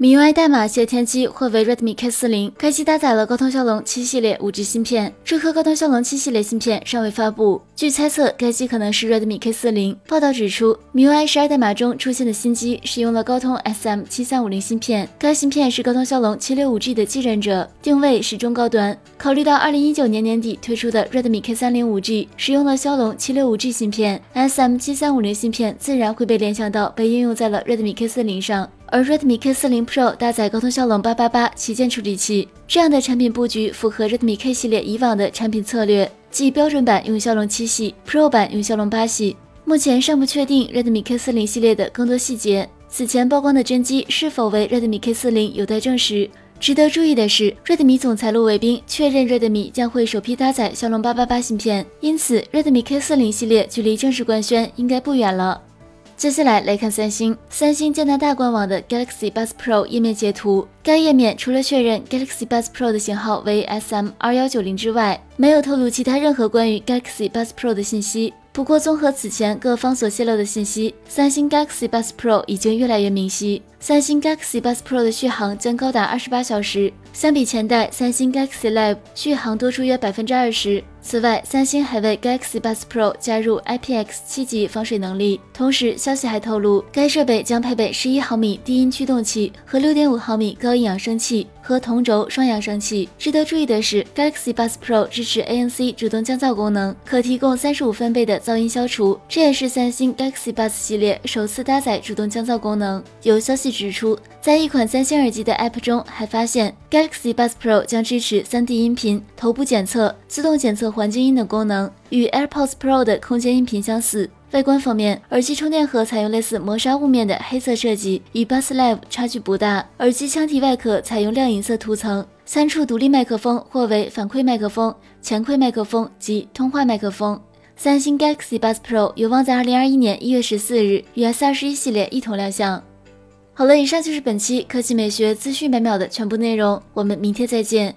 MIUI 代码谢天机或为 Redmi K40，该机搭载了高通骁龙七系列 5G 芯片。这颗高通骁龙七系列芯片尚未发布，据猜测，该机可能是 Redmi K40。报道指出，MIUI 12代码中出现的新机使用了高通 SM7350 芯片，该芯片是高通骁龙 765G 的继任者，定位是中高端。考虑到2019年年底推出的 Redmi K30 5G 使用了骁龙 765G 芯片，SM7350 芯片自然会被联想到被应用在了 Redmi K40 上。而 Redmi K40 Pro 搭载高通骁龙888旗舰处理器，这样的产品布局符合 Redmi K 系列以往的产品策略，即标准版用骁龙七系，Pro 版用骁龙八系。目前尚不确定 Redmi K40 系列的更多细节，此前曝光的真机是否为 Redmi K40 有待证实。值得注意的是，Redmi 总裁陆伟冰确认 Redmi 将会首批搭载骁龙888芯片，因此 Redmi K40 系列距离正式官宣应该不远了。接下来来看三星。三星加拿大官网的 Galaxy Buds Pro 页面截图，该页面除了确认 Galaxy Buds Pro 的型号为 SM2190 之外，没有透露其他任何关于 Galaxy Buds Pro 的信息。不过，综合此前各方所泄露的信息，三星 Galaxy Buds Pro 已经越来越明晰。三星 Galaxy Buds Pro 的续航将高达二十八小时，相比前代三星 Galaxy Live 续航多出约百分之二十。此外，三星还为 Galaxy Buds Pro 加入 IPX7 级防水能力。同时，消息还透露，该设备将配备十一毫米低音驱动器和六点五毫米高音扬声器和同轴双扬声器。值得注意的是，Galaxy Buds Pro 支持 ANC 主动降噪功能，可提供三十五分贝的噪音消除。这也是三星 Galaxy Buds 系列首次搭载主动降噪功能。有消息指出，在一款三星耳机的 App 中，还发现 Galaxy Buds Pro 将支持 3D 音频、头部检测、自动检测。环境音的功能与 AirPods Pro 的空间音频相似。外观方面，耳机充电盒采用类似磨砂雾面的黑色设计，与 Buds Live 差距不大。耳机腔体外壳采用亮银色涂层。三处独立麦克风或为反馈麦克风、前馈麦克风及通话麦克风。三星 Galaxy Buds Pro 有望在2021年1月14日与 S21 系列一同亮相。好了，以上就是本期科技美学资讯百秒的全部内容，我们明天再见。